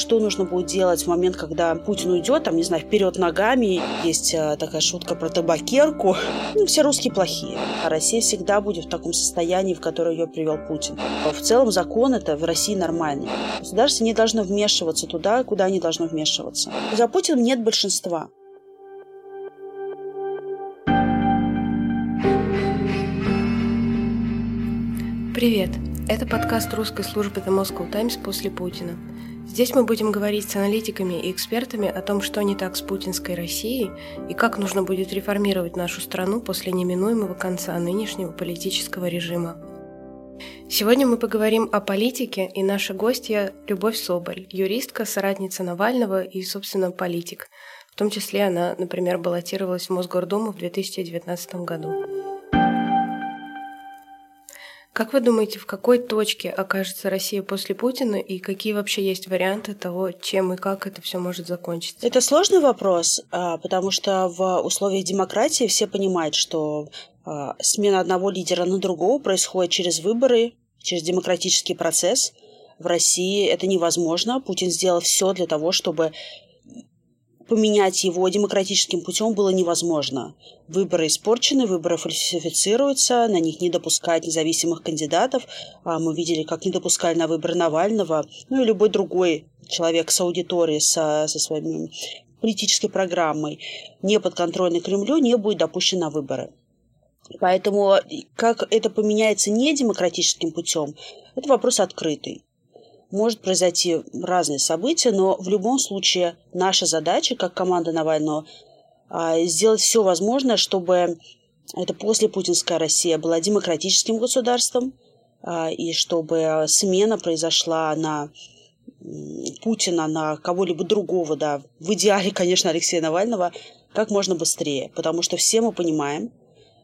что нужно будет делать в момент, когда Путин уйдет, там, не знаю, вперед ногами. Есть а, такая шутка про табакерку. Ну, все русские плохие. А Россия всегда будет в таком состоянии, в которое ее привел Путин. В целом закон это в России нормальный. Государство не должно вмешиваться туда, куда не должно вмешиваться. За Путиным нет большинства. Привет! Это подкаст русской службы The Moscow Times после Путина. Здесь мы будем говорить с аналитиками и экспертами о том, что не так с путинской Россией и как нужно будет реформировать нашу страну после неминуемого конца нынешнего политического режима. Сегодня мы поговорим о политике, и наша гостья – Любовь Соболь, юристка, соратница Навального и, собственно, политик. В том числе она, например, баллотировалась в Мосгордуму в 2019 году. Как вы думаете, в какой точке окажется Россия после Путина и какие вообще есть варианты того, чем и как это все может закончиться? Это сложный вопрос, а, потому что в условиях демократии все понимают, что а, смена одного лидера на другого происходит через выборы, через демократический процесс. В России это невозможно. Путин сделал все для того, чтобы поменять его демократическим путем было невозможно. Выборы испорчены, выборы фальсифицируются, на них не допускают независимых кандидатов. А мы видели, как не допускали на выборы Навального, ну и любой другой человек с аудиторией, со, со своей политической программой, не подконтрольный Кремлю, не будет допущен на выборы. Поэтому как это поменяется не демократическим путем, это вопрос открытый может произойти разные события, но в любом случае наша задача, как команда Навального, а, сделать все возможное, чтобы это после путинская Россия была демократическим государством, а, и чтобы смена произошла на Путина, на кого-либо другого, да, в идеале, конечно, Алексея Навального, как можно быстрее. Потому что все мы понимаем,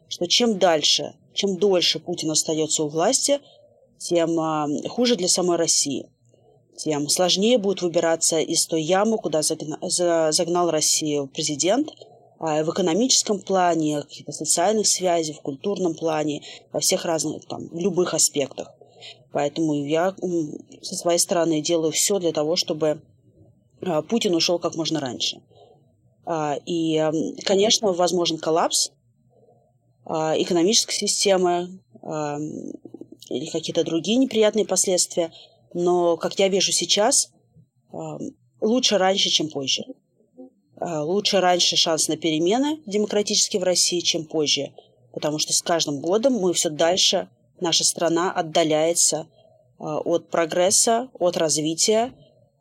что чем дальше, чем дольше Путин остается у власти, тем а, хуже для самой России тем сложнее будет выбираться из той ямы, куда загнал Россию президент а в экономическом плане, в социальных связях, в культурном плане, во всех разных, там, в любых аспектах. Поэтому я со своей стороны делаю все для того, чтобы а, Путин ушел как можно раньше. А, и, конечно, возможен коллапс экономической системы или какие-то другие неприятные последствия – но, как я вижу сейчас, лучше раньше, чем позже. А, лучше раньше шанс на перемены демократические в России, чем позже. Потому что с каждым годом мы все дальше, наша страна отдаляется а, от прогресса, от развития.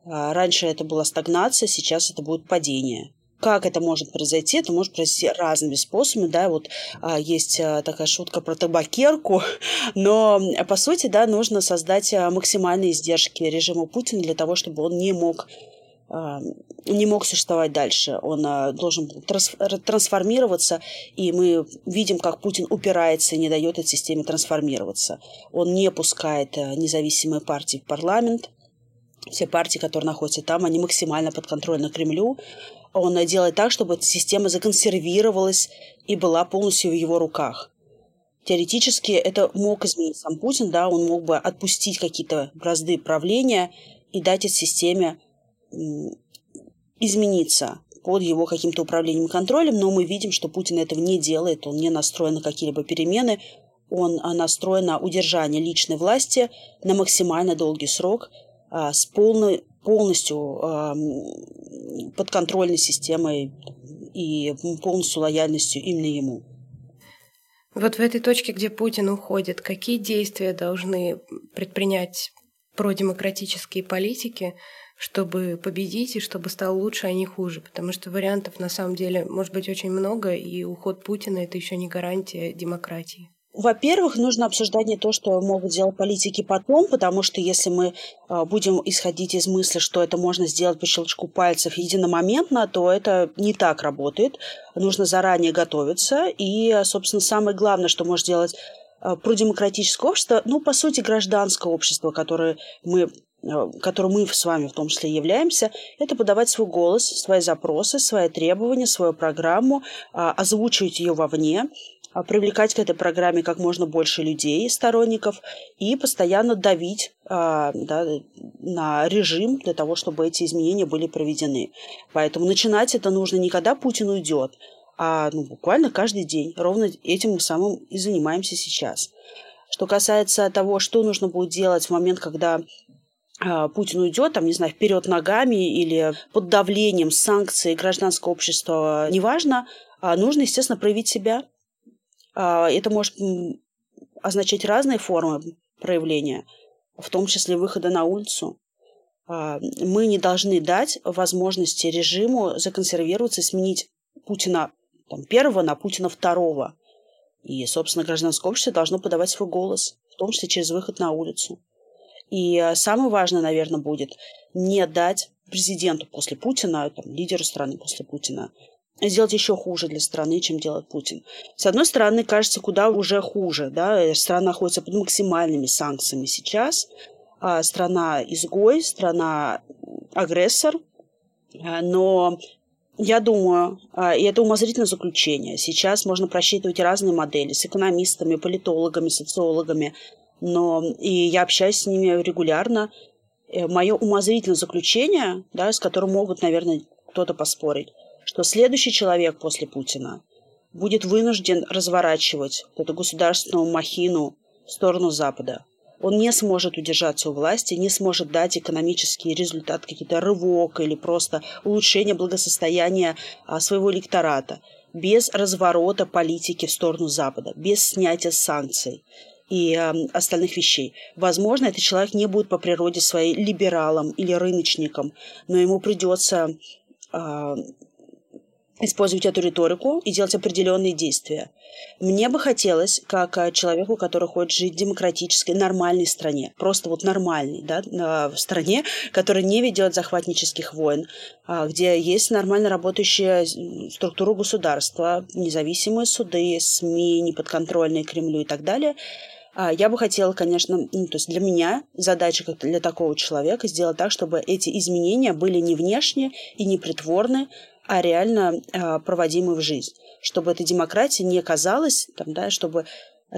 А, раньше это была стагнация, сейчас это будет падение. Как это может произойти? Это может произойти разными способами, да, вот а, есть а, такая шутка про табакерку, но по сути, да, нужно создать а, максимальные издержки режима Путина для того, чтобы он не мог а, не мог существовать дальше. Он а, должен трансформироваться, и мы видим, как Путин упирается и не дает этой системе трансформироваться. Он не пускает а, независимые партии в парламент. Все партии, которые находятся там, они максимально подконтрольны Кремлю он делает так, чтобы эта система законсервировалась и была полностью в его руках. Теоретически это мог изменить сам Путин, да, он мог бы отпустить какие-то бразды правления и дать этой системе измениться под его каким-то управлением и контролем, но мы видим, что Путин этого не делает, он не настроен на какие-либо перемены, он а, настроен на удержание личной власти на максимально долгий срок а, с полной полностью подконтрольной системой и полностью лояльностью именно ему. Вот в этой точке, где Путин уходит, какие действия должны предпринять продемократические политики, чтобы победить и чтобы стало лучше, а не хуже? Потому что вариантов на самом деле может быть очень много, и уход Путина это еще не гарантия демократии. Во-первых, нужно обсуждать не то, что могут делать политики потом, потому что если мы а, будем исходить из мысли, что это можно сделать по щелчку пальцев единомоментно, то это не так работает. Нужно заранее готовиться. И, собственно, самое главное, что может сделать а, продемократическое общество, ну, по сути, гражданское общество, которое мы а, которым мы с вами в том числе являемся, это подавать свой голос, свои запросы, свои требования, свою программу, озвучивать ее вовне, привлекать к этой программе как можно больше людей, сторонников, и постоянно давить а, да, на режим для того, чтобы эти изменения были проведены. Поэтому начинать это нужно не когда Путин уйдет, а ну, буквально каждый день. Ровно этим мы самым и занимаемся сейчас. Что касается того, что нужно будет делать в момент, когда а, Путин уйдет, там, не знаю, вперед ногами или под давлением санкций гражданского общества, неважно, а нужно, естественно, проявить себя. А, это может означать разные формы проявления, в том числе выхода на улицу. Мы не должны дать возможности режиму законсервироваться сменить Путина там, первого на Путина второго. И, собственно, гражданское общество должно подавать свой голос, в том числе через выход на улицу. И э, самое важное, наверное, будет не дать президенту после Путина, там, лидеру страны после Путина, сделать еще хуже для страны, чем делает Путин. С одной стороны, кажется, куда уже хуже. Да? Страна находится под максимальными санкциями сейчас. А страна изгой, страна агрессор. А, но я думаю, а, и это умозрительное заключение, сейчас можно просчитывать разные модели с экономистами, политологами, социологами, но и я общаюсь с ними регулярно. Э, Мое умозрительное заключение, да, с которым могут, наверное, кто-то поспорить, что следующий человек после Путина будет вынужден разворачивать эту государственную махину в сторону Запада он не сможет удержаться у власти, не сможет дать экономический результат, какие-то рывок или просто улучшение благосостояния а, своего электората без разворота политики в сторону Запада, без снятия санкций и э, остальных вещей. Возможно, этот человек не будет по природе своей либералом или рыночником, но ему придется э, использовать эту риторику и делать определенные действия. Мне бы хотелось, как э, человеку, который хочет жить в демократической, нормальной стране, просто вот нормальной, да, в стране, которая не ведет захватнических войн, а, где есть нормально работающая структура государства, независимые суды, СМИ, неподконтрольные Кремлю и так далее – а, я бы хотела, конечно, ну, то есть для меня задача как для такого человека сделать так, чтобы эти изменения были не внешние и не притворны, а реально а, проводимы в жизнь. Чтобы эта демократия не казалась, там, да, чтобы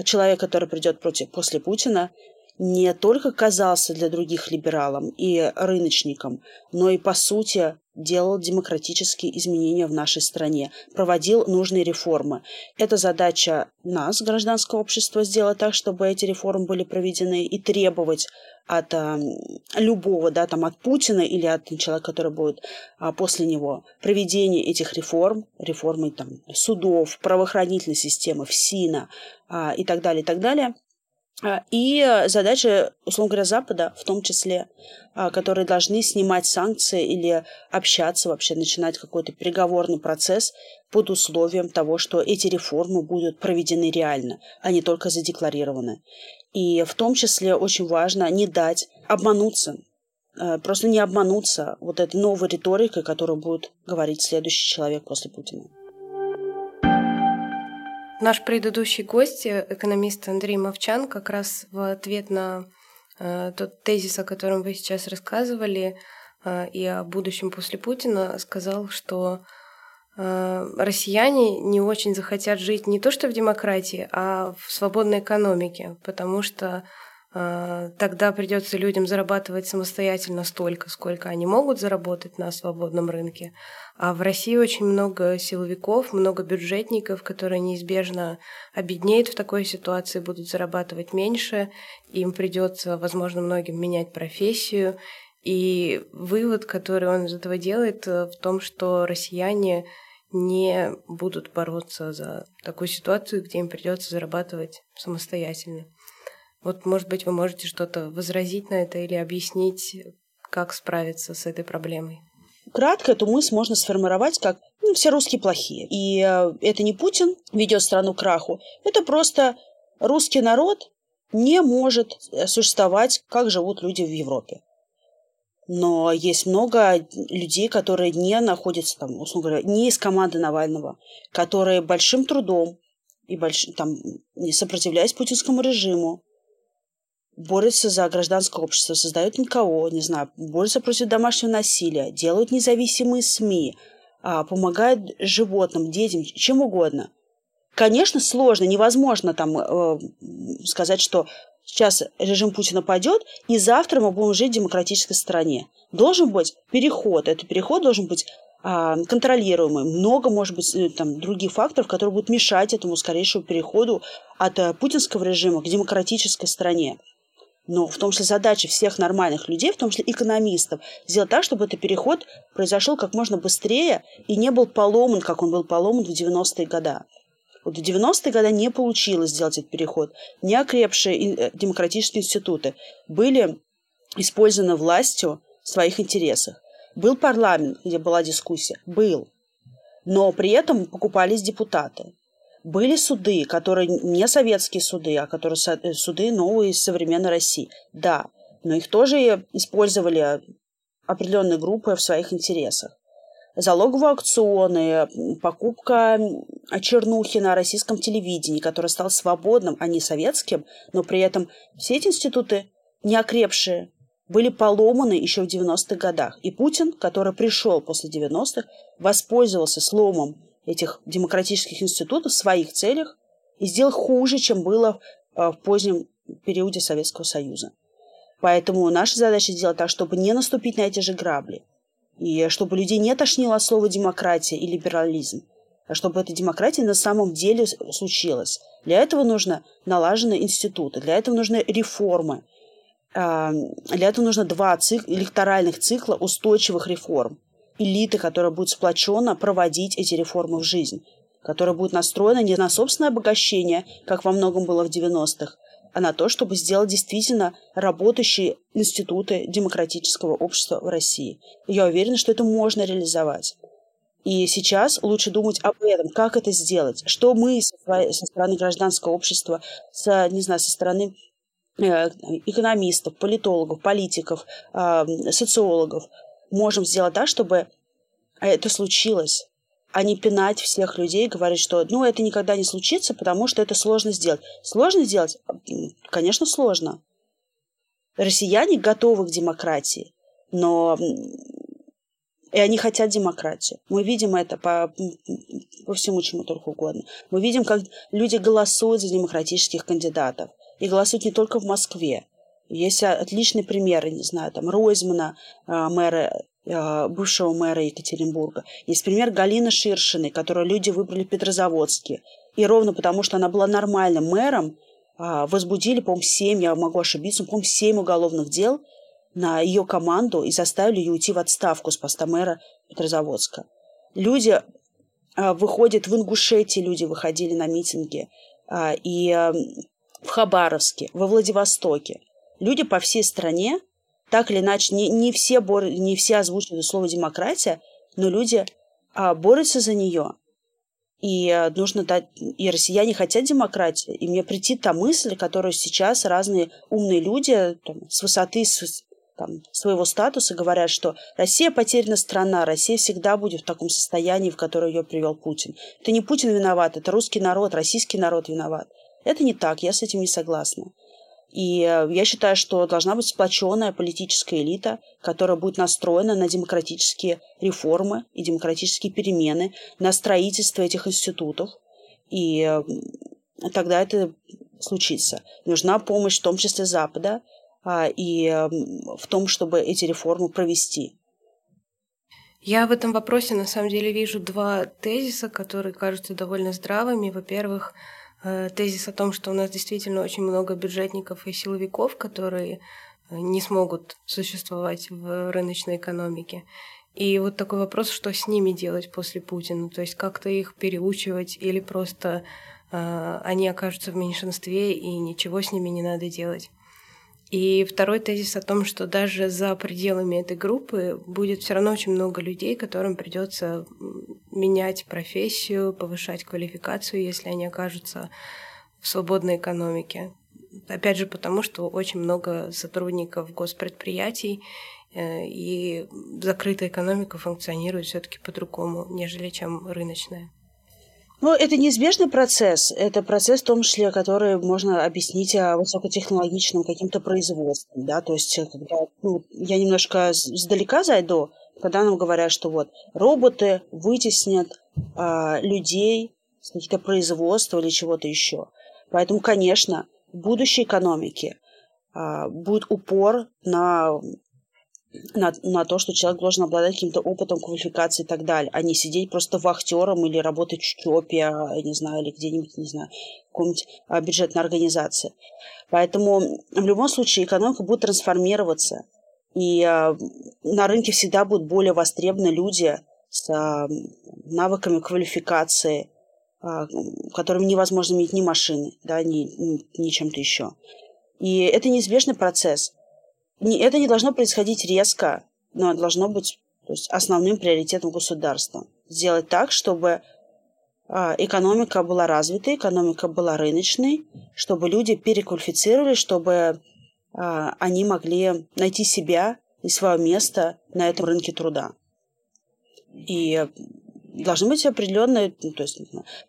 человек, который придет против, после Путина, не только казался для других либералом и рыночником, но и, по сути, делал демократические изменения в нашей стране, проводил нужные реформы. Это задача нас, гражданского общества, сделать так, чтобы эти реформы были проведены и требовать от а, любого, да, там, от Путина или от человека, который будет а, после него, проведения этих реформ, реформы там, судов, правоохранительной системы, ФСИНа а, и так далее, и так далее – и задача, условно говоря, Запада в том числе, а, которые должны снимать санкции или общаться вообще, начинать какой-то переговорный процесс под условием того, что эти реформы будут проведены реально, а не только задекларированы. И в том числе очень важно не дать обмануться, а, просто не обмануться вот этой новой риторикой, которую будет говорить следующий человек после Путина. Наш предыдущий гость, экономист Андрей Мовчан, как раз в ответ на э, тот тезис, о котором вы сейчас рассказывали, э, и о будущем после Путина, сказал, что э, россияне не очень захотят жить не то что в демократии, а в свободной экономике, потому что э, тогда придется людям зарабатывать самостоятельно столько, сколько они могут заработать на свободном рынке, а в России очень много силовиков, много бюджетников, которые неизбежно обеднеют в такой ситуации, будут зарабатывать меньше, им придется, возможно, многим менять профессию. И вывод, который он из этого делает, э, в том, что россияне не будут бороться за такую ситуацию, где им придется зарабатывать самостоятельно. Вот, может быть, вы можете что-то возразить на это или объяснить, как справиться с этой проблемой. Кратко эту мысль можно сформировать как ну, все русские плохие. И э, это не Путин ведет страну к краху, это просто русский народ не может существовать, как живут люди в Европе. Но есть много людей, которые не находятся там, условно говоря, не из команды Навального, которые большим трудом и больш... там, не сопротивляясь путинскому режиму, борются за гражданское общество, создают никого, не знаю, борются против домашнего насилия, делают независимые СМИ, а, помогают животным, детям, чем угодно. Конечно, сложно, невозможно там э, сказать, что сейчас режим Путина пойдет, и завтра мы будем жить в демократической стране. Должен быть переход. Этот переход должен быть а, контролируемый. Много, может быть, э, там, других факторов, которые будут мешать этому скорейшему переходу от э, путинского режима к демократической стране. Но в том числе задача всех нормальных людей, в том числе экономистов, сделать так, чтобы этот переход произошел как можно быстрее и не был поломан, как он был поломан в 90-е годы. Вот в 90-е годы не получилось сделать этот переход. Не окрепшие э, демократические институты были использованы властью в своих интересах. Был парламент, где была дискуссия? Был. Но при этом покупались депутаты. Были суды, которые не советские суды, а которые э, суды новые из современной России. Да, но их тоже использовали определенные группы в своих интересах. Залоговые аукционы, покупка чернухи на российском телевидении, который стал свободным, а не советским, но при этом все эти институты не окрепшие, были поломаны еще в 90-х годах. И Путин, который пришел после 90-х, воспользовался сломом этих демократических институтов в своих целях и сделал хуже, чем было э, в позднем периоде Советского Союза. Поэтому наша задача сделать так, чтобы не наступить на эти же грабли. И чтобы людей не тошнило от слова демократия и либерализм. А чтобы эта демократия на самом деле случилась. Для этого нужно налажены институты, для этого нужны реформы. А, для этого нужно два цикла, электоральных цикла устойчивых реформ элиты, которая будет сплоченно проводить эти реформы в жизнь, которая будет настроена не на собственное обогащение, как во многом было в 90-х, а на то, чтобы сделать действительно работающие институты демократического общества в России. Я уверена, что это можно реализовать. И сейчас лучше думать об этом, как это сделать, что мы со, стороны гражданского общества, со, не знаю, со стороны э, экономистов, политологов, политиков, социологов можем сделать так, чтобы это случилось, а не пинать всех людей говорить, что ну, это никогда не случится, потому что это сложно сделать. Сложно сделать? Конечно, сложно. Россияне готовы к демократии, но и они хотят демократию. Мы видим это по, по всему, чему только угодно. Мы видим, как люди голосуют за демократических кандидатов. И голосуют не только в Москве. Есть отличные примеры, не знаю, там Ройзмана, а, мэра а, бывшего мэра Екатеринбурга. Есть пример Галины Ширшиной, которую люди выбрали в Петрозаводске. И ровно потому, что она была нормальным мэром, а, возбудили, по-моему, семь, я могу ошибиться, по-моему, семь уголовных дел на ее команду и заставили ее уйти в отставку с поста мэра Петрозаводска. Люди выходят в Ингушетии, люди выходили на митинги, и в Хабаровске, во Владивостоке люди по всей стране, так или иначе, не, не, все, бор, не все озвучивают слово демократия, но люди а, борются за нее. И а, нужно дать, и россияне хотят демократии. И мне прийти та мысль, которую сейчас разные умные люди там, с высоты с, там, своего статуса говорят, что Россия потеряна страна, Россия всегда будет в таком состоянии, в которое ее привел Путин. Это не Путин виноват, это русский народ, российский народ виноват. Это не так, я с этим не согласна. И э, я считаю, что должна быть сплоченная политическая элита, которая будет настроена на демократические реформы и демократические перемены, на строительство этих институтов. И э, тогда это случится. Нужна помощь, в том числе Запада, а, и э, в том, чтобы эти реформы провести. Я в этом вопросе на самом деле вижу два тезиса, которые кажутся довольно здравыми. Во-первых, тезис о том, что у нас действительно очень много бюджетников и силовиков, которые э, не смогут существовать в рыночной экономике. И вот такой вопрос, что с ними делать после Путина? То есть как-то их переучивать или просто э, они окажутся в меньшинстве и ничего с ними не надо делать? И второй тезис о том, что даже за пределами этой группы будет все равно очень много людей, которым придется менять профессию, повышать квалификацию, если они окажутся в свободной экономике. Опять же, потому что очень много сотрудников госпредприятий, э, и закрытая экономика функционирует все-таки по-другому, нежели чем рыночная. Ну, это неизбежный процесс. Это процесс, в том числе, который можно объяснить а, высокотехнологичным каким-то производством. Да? То есть, когда ну, я немножко сдалека зайду, когда нам говорят, что вот роботы вытеснят а, людей с каких-то производства или чего-то еще. Поэтому, конечно, в будущей экономике а, будет упор на, на, на то, что человек должен обладать каким-то опытом, квалификацией и так далее, а не сидеть просто вахтером или работать в ЧОПе, а, не знаю, или где-нибудь, не знаю, в какой-нибудь а, бюджетной организации. Поэтому в любом случае экономика будет трансформироваться, и на рынке всегда будут более востребованы люди с навыками квалификации, которыми невозможно иметь ни машины, да, ни, ни, чем-то еще. И это неизбежный процесс. Это не должно происходить резко, но должно быть то есть, основным приоритетом государства. Сделать так, чтобы а, экономика была развитой, экономика была рыночной, чтобы люди переквалифицировались, чтобы а, они могли найти себя и свое место на этом рынке труда. И должен быть определенный ну, то есть,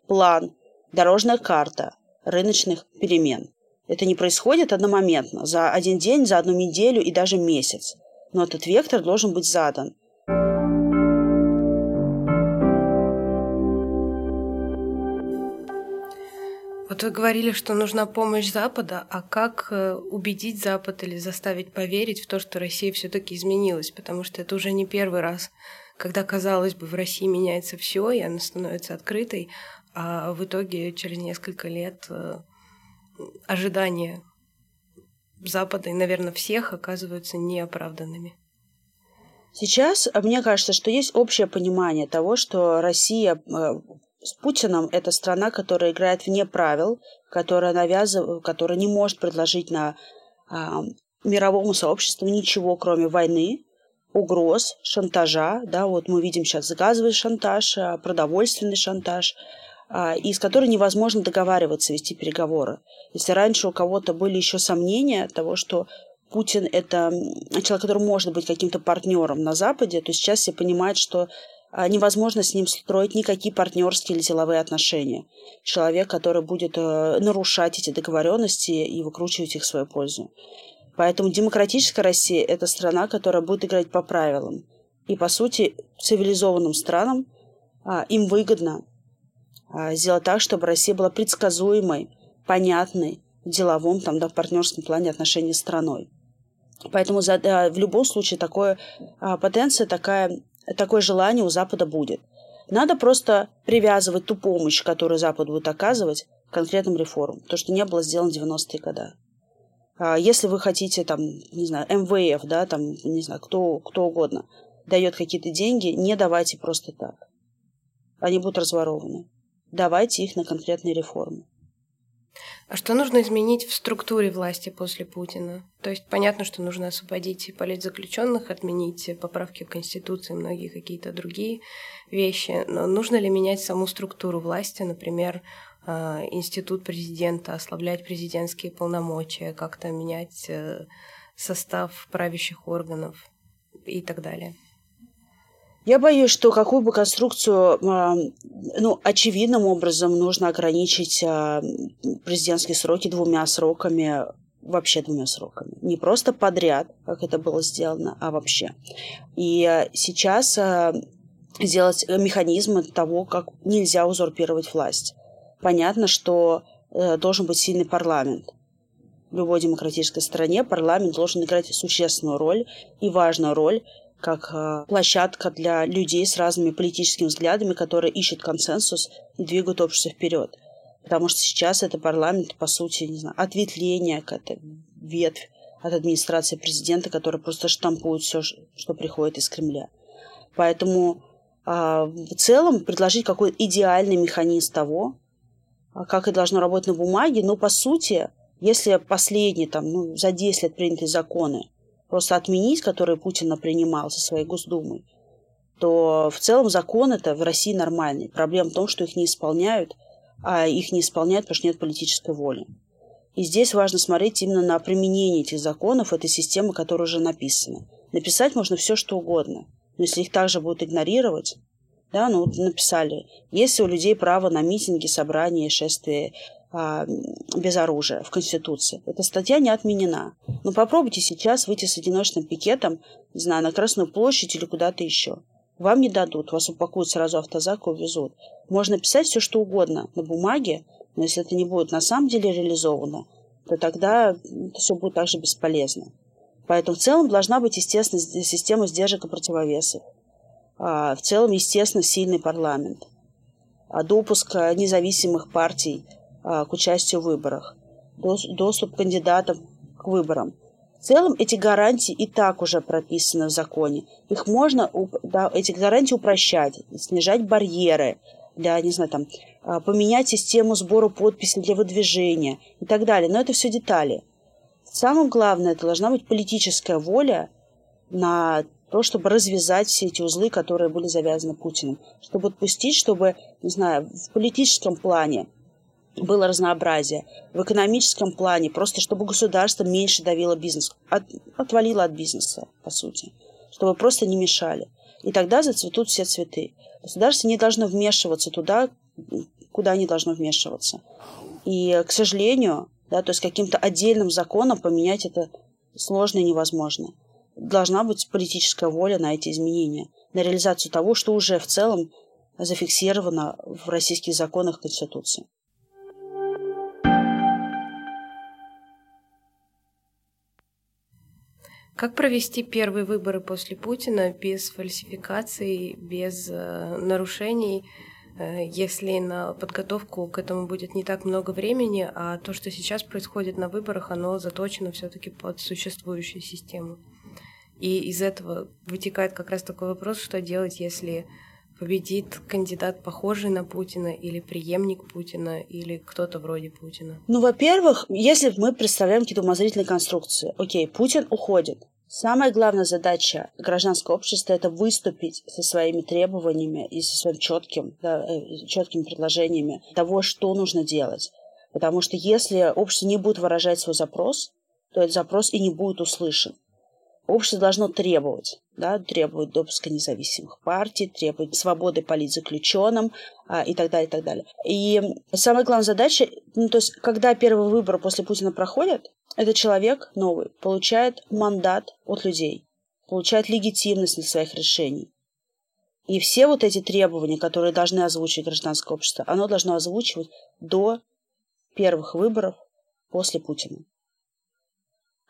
план, дорожная карта рыночных перемен. Это не происходит одномоментно, за один день, за одну неделю и даже месяц. Но этот вектор должен быть задан. Вот вы говорили, что нужна помощь Запада, а как э, убедить Запад или заставить поверить в то, что Россия все-таки изменилась? Потому что это уже не первый раз, когда, казалось бы, в России меняется все, и она становится открытой, а в итоге через несколько лет э, ожидания Запада и, наверное, всех оказываются неоправданными. Сейчас мне кажется, что есть общее понимание того, что Россия э, с Путиным – это страна, которая играет вне правил, которая навязывает, которая не может предложить на а, мировому сообществу ничего, кроме войны, угроз, шантажа. Да, вот мы видим сейчас газовый шантаж, а, продовольственный шантаж – а, и которой невозможно договариваться, вести переговоры. Если раньше у кого-то были еще сомнения того, что Путин – это человек, который может быть каким-то партнером на Западе, то сейчас все понимают, что невозможно с ним строить никакие партнерские или деловые отношения. Человек, который будет э, нарушать эти договоренности и выкручивать их в свою пользу. Поэтому демократическая Россия – это страна, которая будет играть по правилам. И, по сути, цивилизованным странам а, им выгодно а, сделать так, чтобы Россия была предсказуемой, понятной в деловом, там, да, в партнерском плане отношений с страной. Поэтому за, да, в любом случае такое, а, потенция, такая, такое желание у Запада будет. Надо просто привязывать ту помощь, которую Запад будет оказывать, к конкретным реформам. То, что не было сделано в 90-е годы. А, если вы хотите, там, не знаю, МВФ, да, там, не знаю, кто, кто угодно, дает какие-то деньги, не давайте просто так. Они будут разворованы давайте их на конкретные реформы. А что нужно изменить в структуре власти после Путина? То есть понятно, что нужно освободить политзаключенных, отменить поправки в Конституции многие какие-то другие вещи, но нужно ли менять саму структуру власти, например, а, институт президента, ослаблять президентские полномочия, как-то менять э, состав правящих органов и так далее? Я боюсь, что какую бы конструкцию, а, ну, очевидным образом нужно ограничить а, президентские сроки двумя сроками, вообще двумя сроками. Не просто подряд, как это было сделано, а вообще. И а, сейчас сделать механизмы того, как нельзя узурпировать власть. Понятно, что э, должен быть сильный парламент. В любой демократической стране парламент должен играть существенную роль и важную роль как э, площадка для людей с разными политическими взглядами, которые ищут консенсус и двигают общество вперед. Потому что сейчас это парламент, по сути, не знаю, ответвление, какая-то ветвь от администрации президента, которая просто штампует все, что приходит из Кремля. Поэтому а, в целом предложить какой-то идеальный механизм того, а, как это должно работать на бумаге, но по сути, если последние там, ну, за 10 лет принятые законы просто отменить, которые Путин принимал со своей Госдумой, то в целом закон это в России нормальный. Проблема в том, что их не исполняют, а их не исполняют, потому что нет политической воли. И здесь важно смотреть именно на применение этих законов, этой системы, которая уже написана. Написать можно все, что угодно. Но если их также будут игнорировать, да, ну вот написали, есть у людей право на митинги, собрания, шествия, без оружия в Конституции. Эта статья не отменена. Но попробуйте сейчас выйти с одиночным пикетом, не знаю, на Красную площадь или куда-то еще. Вам не дадут, вас упакуют сразу автозак и увезут. Можно писать все, что угодно на бумаге, но если это не будет на самом деле реализовано, то тогда это все будет также бесполезно. Поэтому в целом должна быть, естественно, система сдержек и противовесов. А, в целом, естественно, сильный парламент. А, допуск независимых партий а, к участию в выборах. Доступ кандидатов к выборам. В целом эти гарантии и так уже прописаны в законе. Их можно, да, эти гарантии упрощать, снижать барьеры для, не знаю, там, а, поменять систему сбора подписей для выдвижения и так далее. Но это все детали. Самым главное, это должна быть политическая воля на то, чтобы развязать все эти узлы, которые были завязаны Путиным. Чтобы отпустить, чтобы, не знаю, в политическом плане было разнообразие. В экономическом плане просто, чтобы государство меньше давило бизнес, от, отвалило от бизнеса, по сути, чтобы просто не мешали. И тогда зацветут все цветы. Государство не должно вмешиваться туда, куда не должно вмешиваться. И, к сожалению, да, то есть каким-то отдельным законом поменять это сложно и невозможно. Должна быть политическая воля на эти изменения, на реализацию того, что уже в целом зафиксировано в российских законах Конституции. Как провести первые выборы после Путина без фальсификаций, без э, нарушений, э, если на подготовку к этому будет не так много времени, а то, что сейчас происходит на выборах, оно заточено все-таки под существующую систему? И из этого вытекает как раз такой вопрос, что делать, если победит кандидат, похожий на Путина, или преемник Путина, или кто-то вроде Путина? Ну, во-первых, если мы представляем какие-то умозрительные конструкции, окей, Путин уходит, Самая главная задача гражданского общества – это выступить со своими требованиями и со своим четким, да, э, четкими предложениями того, что нужно делать. Потому что если общество не будет выражать свой запрос, то этот запрос и не будет услышан. Общество должно требовать, да, требовать допуска независимых партий, требовать свободы политзаключенным а, и так далее, и так далее. И самая главная задача, ну, то есть, когда первые выборы после Путина проходят, этот человек новый получает мандат от людей, получает легитимность для своих решений. И все вот эти требования, которые должны озвучить гражданское общество, оно должно озвучивать до первых выборов после Путина.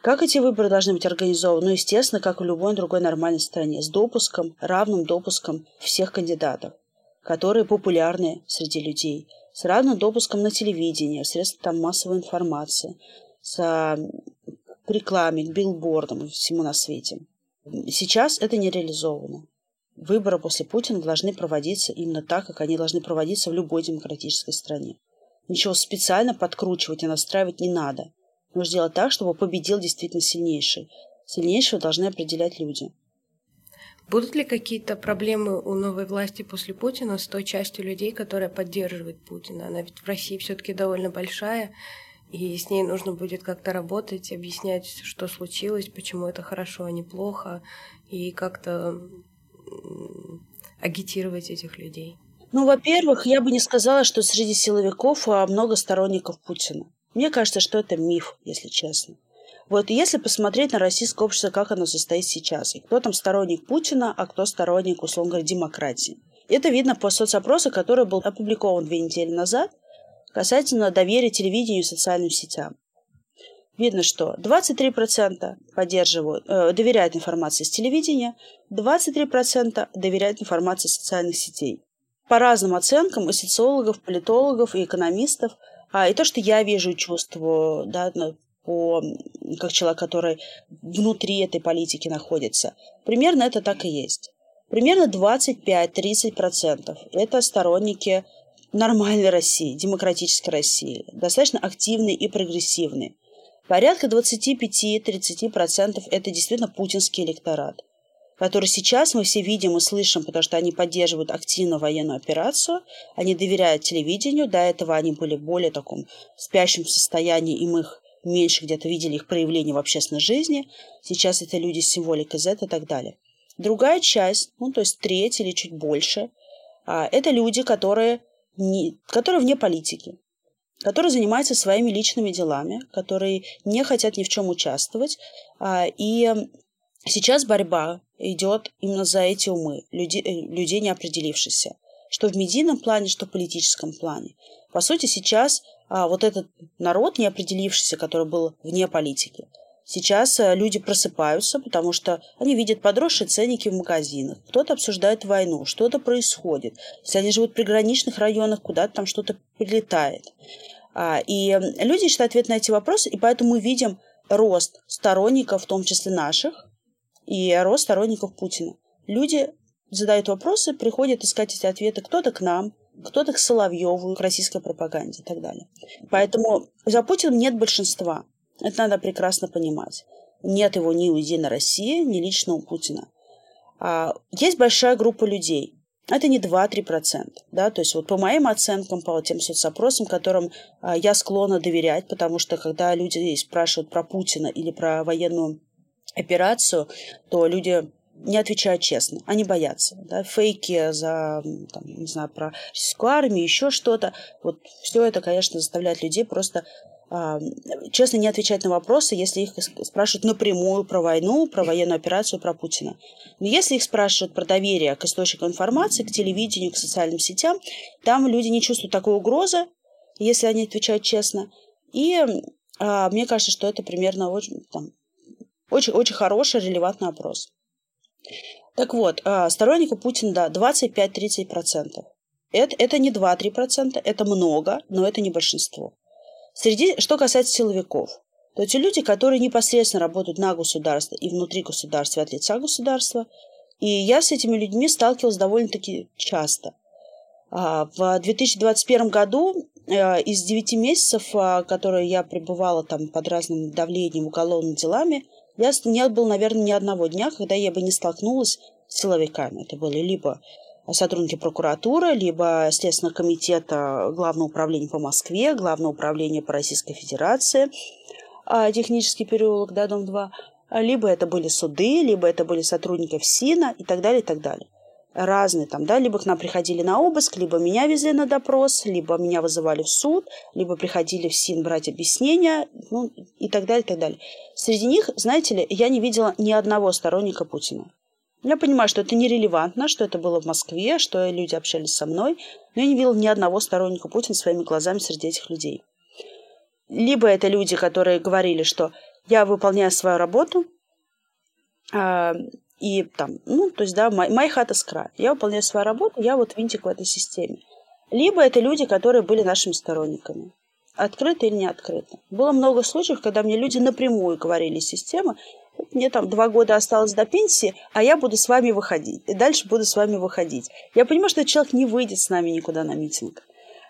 Как эти выборы должны быть организованы? Ну, естественно, как в любой другой нормальной стране, с допуском, равным допуском всех кандидатов, которые популярны среди людей, с равным допуском на телевидение, в там, массовой информации, с, к рекламе, к и всему на свете. Сейчас это не реализовано. Выборы после Путина должны проводиться именно так, как они должны проводиться в любой демократической стране. Ничего специально подкручивать и настраивать не надо. Нужно сделать так, чтобы победил действительно сильнейший. Сильнейшего должны определять люди. Будут ли какие-то проблемы у новой власти после Путина с той частью людей, которая поддерживает Путина? Она ведь в России все-таки довольно большая, и с ней нужно будет как-то работать, объяснять, что случилось, почему это хорошо, а не плохо, и как-то агитировать этих людей. Ну, во-первых, я бы не сказала, что среди силовиков а, много сторонников Путина. Мне кажется, что это миф, если честно. Вот если посмотреть на российское общество, как оно состоит сейчас, и кто там сторонник Путина, а кто сторонник, условно говоря, демократии. Это видно по соцопросу, который был опубликован две недели назад касательно доверия телевидению и социальным сетям. Видно, что 23% поддерживают, э, доверяют информации с телевидения, 23% доверяют информации с социальных сетей. По разным оценкам и социологов, политологов, и экономистов – а, и то, что я вижу и чувствую, да, по, как человек, который внутри этой политики находится, примерно это так и есть. Примерно 25-30% это сторонники нормальной России, демократической России, достаточно активные и прогрессивные. Порядка 25-30% это действительно путинский электорат который сейчас мы все видим и слышим, потому что они поддерживают активно военную операцию, они доверяют телевидению, до этого они были в более таком спящем состоянии, и мы их меньше где-то видели их проявления в общественной жизни. Сейчас это люди с символикой Z и так далее. Другая часть, ну то есть треть или чуть больше, а, это люди, которые, не, которые вне политики, которые занимаются своими личными делами, которые не хотят ни в чем участвовать. А, и сейчас борьба идет именно за эти умы, людей, э, людей не определившихся. Что в медийном плане, что в политическом плане. По сути, сейчас а, вот этот народ, не определившийся, который был вне политики, Сейчас э, люди просыпаются, потому что они видят подросшие ценники в магазинах. Кто-то обсуждает войну, что-то происходит. Если они живут в приграничных районах, куда-то там что-то прилетает. А, и люди ищут ответ на эти вопросы, и поэтому мы видим рост сторонников, в том числе наших, и рост сторонников Путина. Люди задают вопросы, приходят искать эти ответы. Кто-то к нам, кто-то к Соловьеву, к российской пропаганде и так далее. Поэтому за Путиным нет большинства. Это надо прекрасно понимать. Нет его ни у Единой России, ни лично у Путина. А есть большая группа людей. Это не 2-3%. Да? То есть вот по моим оценкам, по тем соцопросам, которым а, я склонна доверять, потому что когда люди спрашивают про Путина или про военную операцию, то люди не отвечают честно, они боятся. Да? Фейки за, там, не знаю, про российскую армию, еще что-то. Вот все это, конечно, заставляет людей просто честно не отвечать на вопросы, если их спрашивают напрямую про войну, про военную операцию, про Путина. Но если их спрашивают про доверие к источникам информации, к телевидению, к социальным сетям, там люди не чувствуют такой угрозы, если они отвечают честно. И а, мне кажется, что это примерно очень, там, очень, очень хороший, релевантный опрос. Так вот, а, сторонников Путина, да, 25-30%. Это, это не 2-3%, это много, но это не большинство. Среди, что касается силовиков, то эти люди, которые непосредственно работают на государство и внутри государства, от лица государства, и я с этими людьми сталкивалась довольно-таки часто. А, в 2021 году э, из 9 месяцев, а, которые я пребывала там под разным давлением, уголовными делами, я не было, наверное, ни одного дня, когда я бы не столкнулась с силовиками. Это были либо сотрудники прокуратуры, либо Следственного комитета Главного управления по Москве, Главного управления по Российской Федерации, а, технический переулок, да, дом 2, либо это были суды, либо это были сотрудники ФСИНа и так далее, и так далее. Разные там, да, либо к нам приходили на обыск, либо меня везли на допрос, либо меня вызывали в суд, либо приходили в СИН брать объяснения, ну, и так далее, и так далее. Среди них, знаете ли, я не видела ни одного сторонника Путина. Я понимаю, что это нерелевантно, что это было в Москве, что люди общались со мной, но я не видела ни одного сторонника Путина своими глазами среди этих людей. Либо это люди, которые говорили, что я выполняю свою работу, э, и там, ну, то есть, да, моя хата с края. Я выполняю свою работу, я вот винтик в этой системе. Либо это люди, которые были нашими сторонниками. Открыто или не открыто. Было много случаев, когда мне люди напрямую говорили системы, мне там два года осталось до пенсии, а я буду с вами выходить. И дальше буду с вами выходить. Я понимаю, что человек не выйдет с нами никуда на митинг.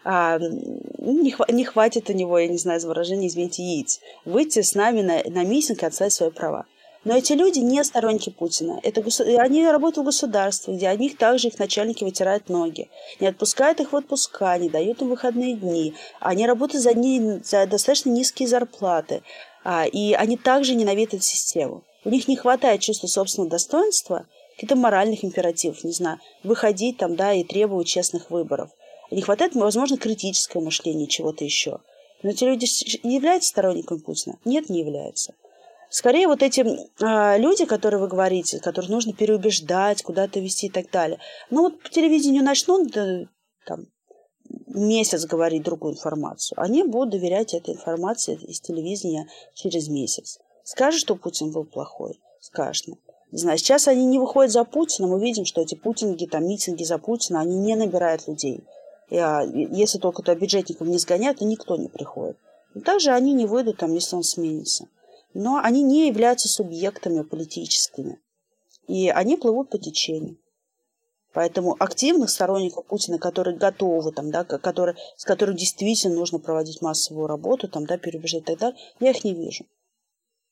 А, не, хва- не хватит у него, я не знаю, за выражение, извините, яиц. Выйти с нами на, на митинг и отстаивать свои права. Но эти люди не сторонники Путина. Это, они работают в государстве, где они также их начальники вытирают ноги. Не отпускают их в отпуска, не дают им выходные дни. Они работают за, не, за достаточно низкие зарплаты. А, и они также ненавидят систему. У них не хватает чувства собственного достоинства, каких-то моральных императивов, не знаю, выходить там, да, и требовать честных выборов. Не хватает, возможно, критическое мышление, чего-то еще. Но эти люди являются сторонниками Путина? Нет, не являются. Скорее, вот эти э, люди, которые вы говорите, которых нужно переубеждать, куда-то вести и так далее. Ну, вот по телевидению начнут да, там, месяц говорить другую информацию, они будут доверять этой информации из телевидения через месяц. Скажешь, что Путин был плохой? Скажешь. Не знаю, сейчас они не выходят за Путина, мы видим, что эти путинги, там, митинги за Путина, они не набирают людей. И, а, если только то бюджетников не сгонят, то никто не приходит. И также они не выйдут, там, если он сменится. Но они не являются субъектами политическими. И они плывут по течению. Поэтому активных сторонников Путина, которые готовы, там, да, которые, с которыми действительно нужно проводить массовую работу, там, да, переубеждать и так далее, я их не вижу.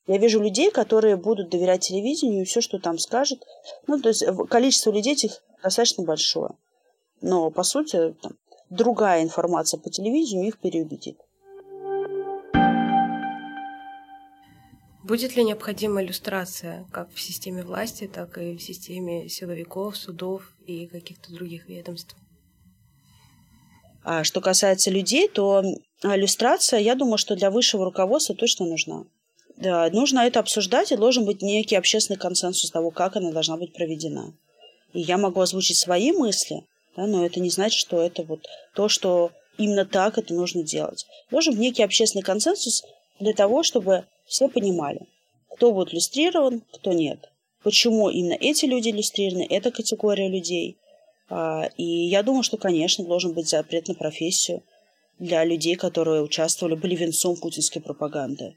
Я вижу людей, которые будут доверять телевидению, и все, что там скажет. Ну, то есть количество людей этих достаточно большое. Но, по сути, там, другая информация по телевидению их переубедит. Будет ли необходима иллюстрация как в системе власти, так и в системе силовиков, судов и каких-то других ведомств? А что касается людей, то иллюстрация, я думаю, что для высшего руководства точно нужна. да, нужно это обсуждать, и должен быть некий общественный консенсус того, как она должна быть проведена. И я могу озвучить свои мысли, да, но это не значит, что это вот то, что именно так это нужно делать. Должен быть некий общественный консенсус для того, чтобы все понимали, кто будет иллюстрирован, кто нет. Почему именно эти люди иллюстрированы, эта категория людей. А, и я думаю, что, конечно, должен быть запрет на профессию для людей, которые участвовали, были венцом путинской пропаганды,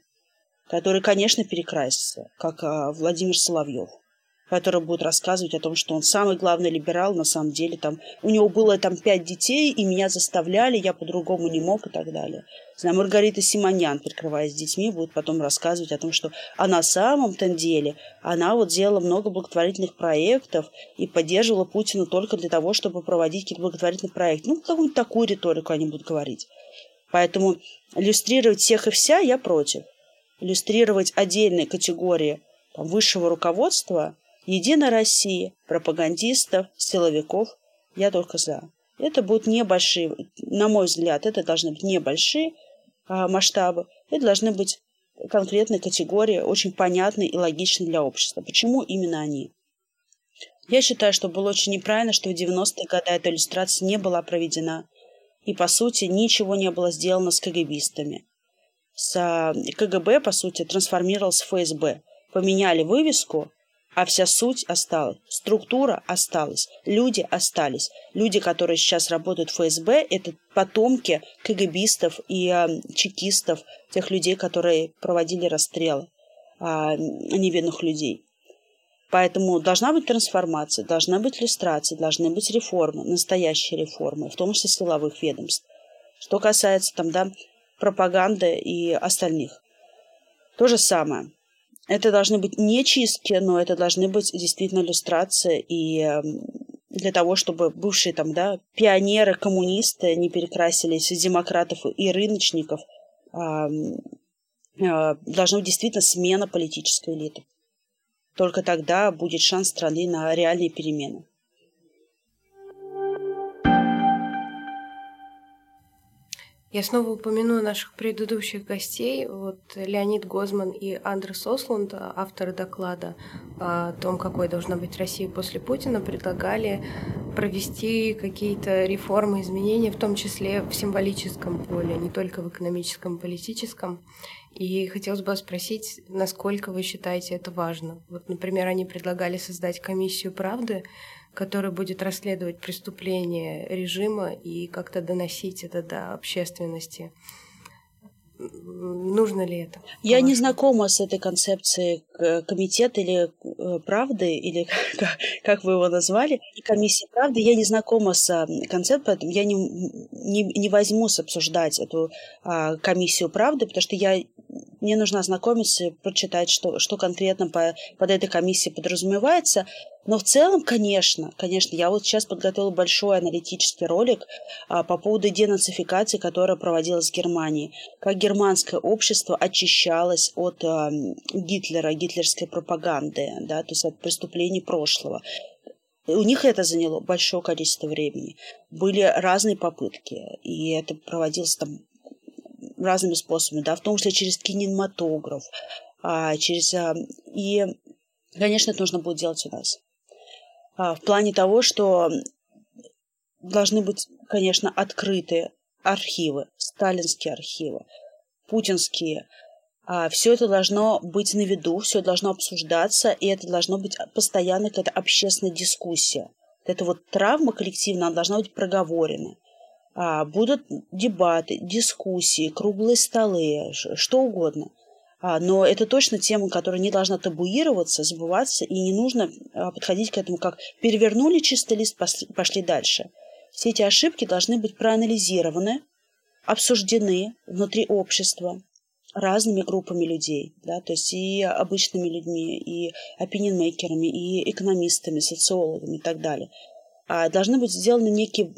которые, конечно, перекрасятся, как а, Владимир Соловьев который будет рассказывать о том, что он самый главный либерал, на самом деле там у него было там пять детей, и меня заставляли, я по-другому не мог и так далее. Знаю, Маргарита Симонян, прикрываясь детьми, будет потом рассказывать о том, что а на самом-то деле она вот делала много благотворительных проектов и поддерживала Путина только для того, чтобы проводить какие-то благотворительные проекты. Ну, какую-нибудь такую риторику они будут говорить. Поэтому иллюстрировать всех и вся я против. Иллюстрировать отдельные категории там, высшего руководства Единой России, пропагандистов, силовиков я только за. Это будут небольшие, на мой взгляд, это должны быть небольшие а, масштабы, это должны быть конкретные категории, очень понятные и логичные для общества. Почему именно они? Я считаю, что было очень неправильно, что в 90-е годы эта иллюстрация не была проведена. И, по сути, ничего не было сделано с КГБистами. С а, КГБ, по сути, трансформировался в ФСБ. Поменяли вывеску, а вся суть осталась, структура осталась, люди остались. Люди, которые сейчас работают в ФСБ, это потомки КГБистов и э, чекистов, тех людей, которые проводили расстрелы э, невинных людей. Поэтому должна быть трансформация, должна быть иллюстрация, должны быть реформы, настоящие реформы, в том числе силовых ведомств. Что касается там, да, пропаганды и остальных. То же самое. Это должны быть не чистки, но это должны быть действительно иллюстрации и эм, для того, чтобы бывшие там, да, пионеры, коммунисты не перекрасились в демократов и рыночников, а, а, должна быть действительно смена политической элиты. Только тогда будет шанс страны на реальные перемены. Я снова упомяну наших предыдущих гостей. Вот Леонид Гозман и Андрес Ослунд, авторы доклада о том, какой должна быть Россия после Путина, предлагали провести какие-то реформы, изменения, в том числе в символическом поле, не только в экономическом, политическом. И хотелось бы спросить, насколько вы считаете это важно. Вот, например, они предлагали создать комиссию правды, который будет расследовать преступления режима и как-то доносить это до общественности. Нужно ли это? Я не знакома с этой концепцией комитета или э, правды, или как, как вы его назвали, комиссия правды. Я не знакома с концепцией, поэтому я не, не, не возьмусь обсуждать эту а, комиссию правды, потому что я мне нужно ознакомиться и прочитать, что, что конкретно по, под этой комиссией подразумевается. Но в целом, конечно, конечно, я вот сейчас подготовила большой аналитический ролик а, по поводу денацификации, которая проводилась в Германии. Как германское общество очищалось от а, Гитлера, гитлерской пропаганды, да, то есть от преступлений прошлого. У них это заняло большое количество времени. Были разные попытки, и это проводилось там разными способами, да, в том числе через кинематограф, а, через... А, и, конечно, это нужно будет делать у нас. А, в плане того, что должны быть, конечно, открыты архивы, сталинские архивы, путинские. А, все это должно быть на виду, все должно обсуждаться, и это должно быть постоянно какая-то общественная дискуссия. Это вот травма коллективная, она должна быть проговорена. А, будут дебаты, дискуссии, круглые столы, что угодно. А, но это точно тема, которая не должна табуироваться, забываться, и не нужно а, подходить к этому как перевернули чистый лист, пошли дальше. Все эти ошибки должны быть проанализированы, обсуждены внутри общества разными группами людей, да, то есть и обычными людьми, и опинион-мейкерами, и экономистами, социологами и так далее. А должны быть сделаны некие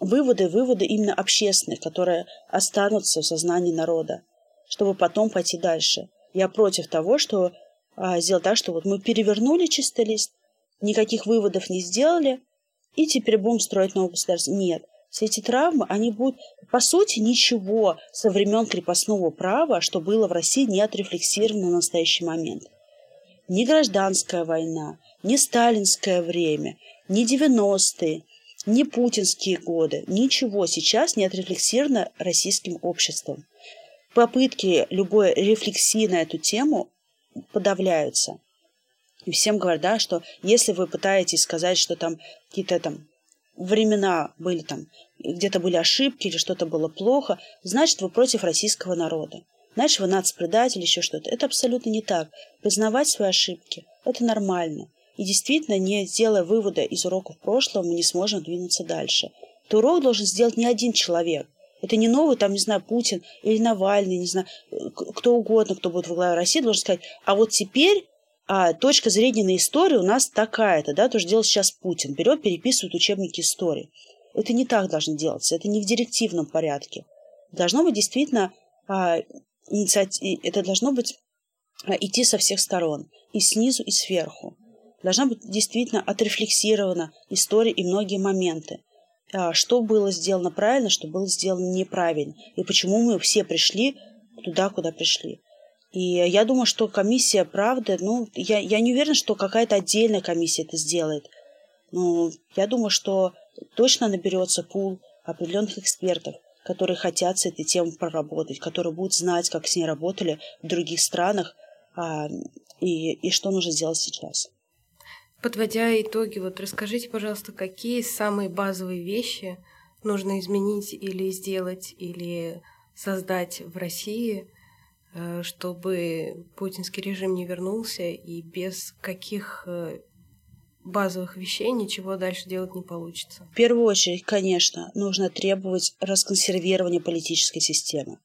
выводы, выводы именно общественные, которые останутся в сознании народа, чтобы потом пойти дальше. Я против того, что а, сделать так, что вот мы перевернули чистый лист, никаких выводов не сделали, и теперь будем строить новое государство. Нет. Все эти травмы, они будут, по сути, ничего со времен крепостного права, что было в России, не отрефлексировано на настоящий момент. Ни гражданская война, ни сталинское время, ни 90-е, ни путинские годы, ничего сейчас не отрефлексировано российским обществом. Попытки любой рефлексии на эту тему подавляются. И всем говорят, да, что если вы пытаетесь сказать, что там какие-то там времена были там, где-то были ошибки или что-то было плохо, значит, вы против российского народа. Значит, вы нацпредатель, еще что-то. Это абсолютно не так. Признавать свои ошибки – это нормально. И действительно, не делая вывода из уроков прошлого, мы не сможем двинуться дальше. То урок должен сделать не один человек. Это не новый, там, не знаю, Путин или Навальный, не знаю, кто угодно, кто будет во главе России, должен сказать, а вот теперь а точка зрения на историю у нас такая-то, да, то, что делает сейчас Путин. Берет, переписывает учебники истории. Это не так должно делаться, это не в директивном порядке. Должно быть действительно а, инициатив, это должно быть а, идти со всех сторон, и снизу, и сверху. Должна быть действительно отрефлексирована история и многие моменты. А, что было сделано правильно, что было сделано неправильно, и почему мы все пришли туда, куда пришли. И я думаю, что комиссия правды, ну, я, я не уверена, что какая-то отдельная комиссия это сделает. Но я думаю, что точно наберется пул определенных экспертов, которые хотят с этой темой проработать, которые будут знать, как с ней работали в других странах а, и, и что нужно сделать сейчас. Подводя итоги, вот расскажите, пожалуйста, какие самые базовые вещи нужно изменить или сделать, или создать в России, Э, чтобы путинский режим не вернулся и без каких э, базовых вещей ничего дальше делать не получится. В первую очередь, конечно, нужно требовать расконсервирования политической системы.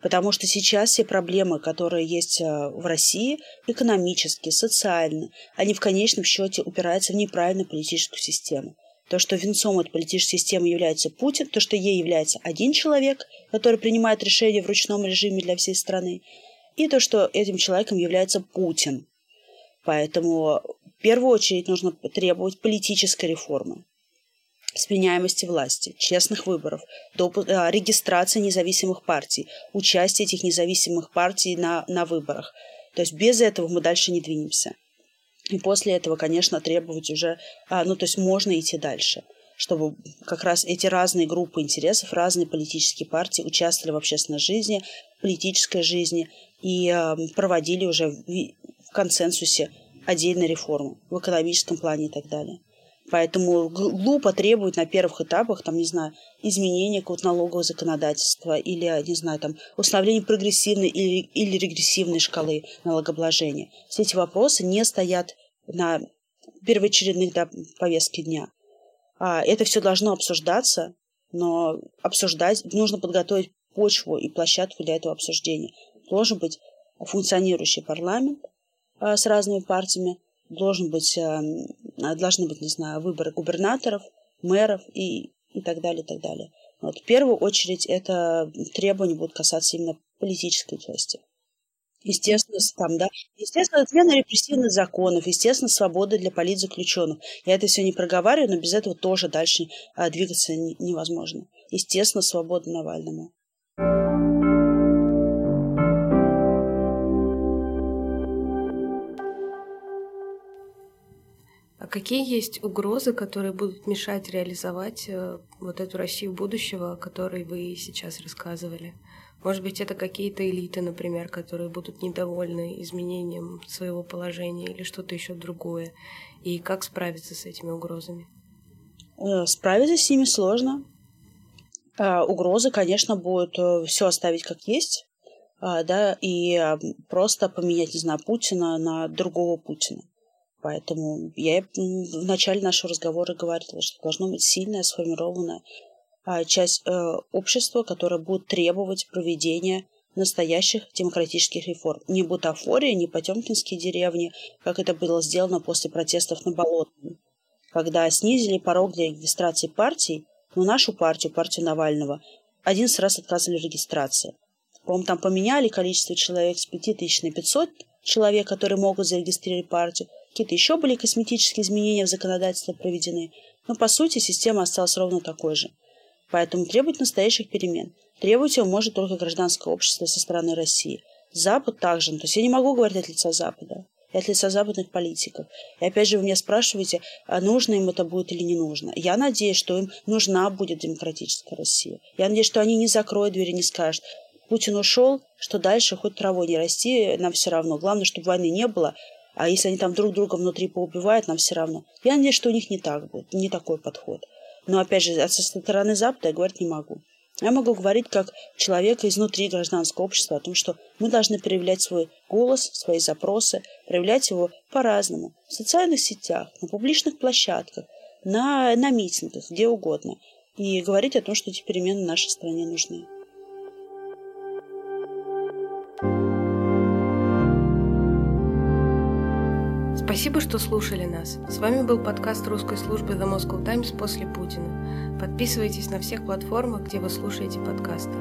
Потому что сейчас все проблемы, которые есть э, в России, экономические, социальные, они в конечном счете упираются в неправильную политическую систему. То, что венцом этой политической системы является Путин, то, что ей является один человек, который принимает решения в ручном режиме для всей страны, и то, что этим человеком является Путин. Поэтому в первую очередь нужно требовать политической реформы, сменяемости власти, честных выборов, а, регистрации независимых партий, участия этих независимых партий на, на выборах. То есть без этого мы дальше не двинемся. И после этого, конечно, требовать уже, а, ну, то есть можно идти дальше, чтобы как раз эти разные группы интересов, разные политические партии участвовали в общественной жизни, политической жизни и а, проводили уже в консенсусе отдельные реформы в экономическом плане и так далее. Поэтому глупо требовать на первых этапах, там, не знаю, изменения какого-то налогового законодательства или, не знаю, там, установления прогрессивной или, или регрессивной шкалы налогообложения. Все эти вопросы не стоят на первоочередных да, повестке дня. А это все должно обсуждаться, но обсуждать нужно подготовить почву и площадку для этого обсуждения. Должен быть функционирующий парламент а, с разными партиями, должен быть, а, должны быть, не знаю, выборы губернаторов, мэров и, и так далее, и так далее. Вот, в первую очередь это требования будут касаться именно политической части. Естественно, там, да. Естественно, отмена репрессивных законов, естественно, свобода для политзаключенных. Я это все не проговариваю, но без этого тоже дальше а, двигаться не, невозможно. Естественно, свобода Навальному. А какие есть угрозы, которые будут мешать реализовать э, вот эту Россию будущего, о которой вы сейчас рассказывали? Может быть, это какие-то элиты, например, которые будут недовольны изменением своего положения или что-то еще другое. И как справиться с этими угрозами? Э, справиться с ними сложно. Э, угрозы, конечно, будут все оставить как есть, да, и просто поменять, не знаю, Путина на другого Путина. Поэтому я в начале нашего разговора говорила, что должно быть сильное, сформированное а, часть э, общества, которая будет требовать проведения настоящих демократических реформ. Не бутафория, не потемкинские деревни, как это было сделано после протестов на Болотном, когда снизили порог для регистрации партий, но нашу партию, партию Навального, один раз отказали в регистрации. По-моему, там поменяли количество человек с 5000 на 500 человек, которые могут зарегистрировать партию. Какие-то еще были косметические изменения в законодательстве проведены. Но, по сути, система осталась ровно такой же. Поэтому требовать настоящих перемен. Требовать его может только гражданское общество со стороны России. Запад также. То есть я не могу говорить от лица Запада и от лица западных политиков. И опять же, вы меня спрашиваете, а нужно им это будет или не нужно. Я надеюсь, что им нужна будет демократическая Россия. Я надеюсь, что они не закроют двери, не скажут, Путин ушел, что дальше хоть травой не расти, нам все равно. Главное, чтобы войны не было, а если они там друг друга внутри поубивают, нам все равно. Я надеюсь, что у них не так будет, не такой подход. Но опять же, со стороны Запада я говорить не могу. Я могу говорить как человек изнутри гражданского общества о том, что мы должны проявлять свой голос, свои запросы, проявлять его по-разному. В социальных сетях, на публичных площадках, на, на митингах, где угодно. И говорить о том, что эти перемены нашей стране нужны. Спасибо, что слушали нас. С вами был подкаст русской службы The Moscow Times после Путина. Подписывайтесь на всех платформах, где вы слушаете подкасты.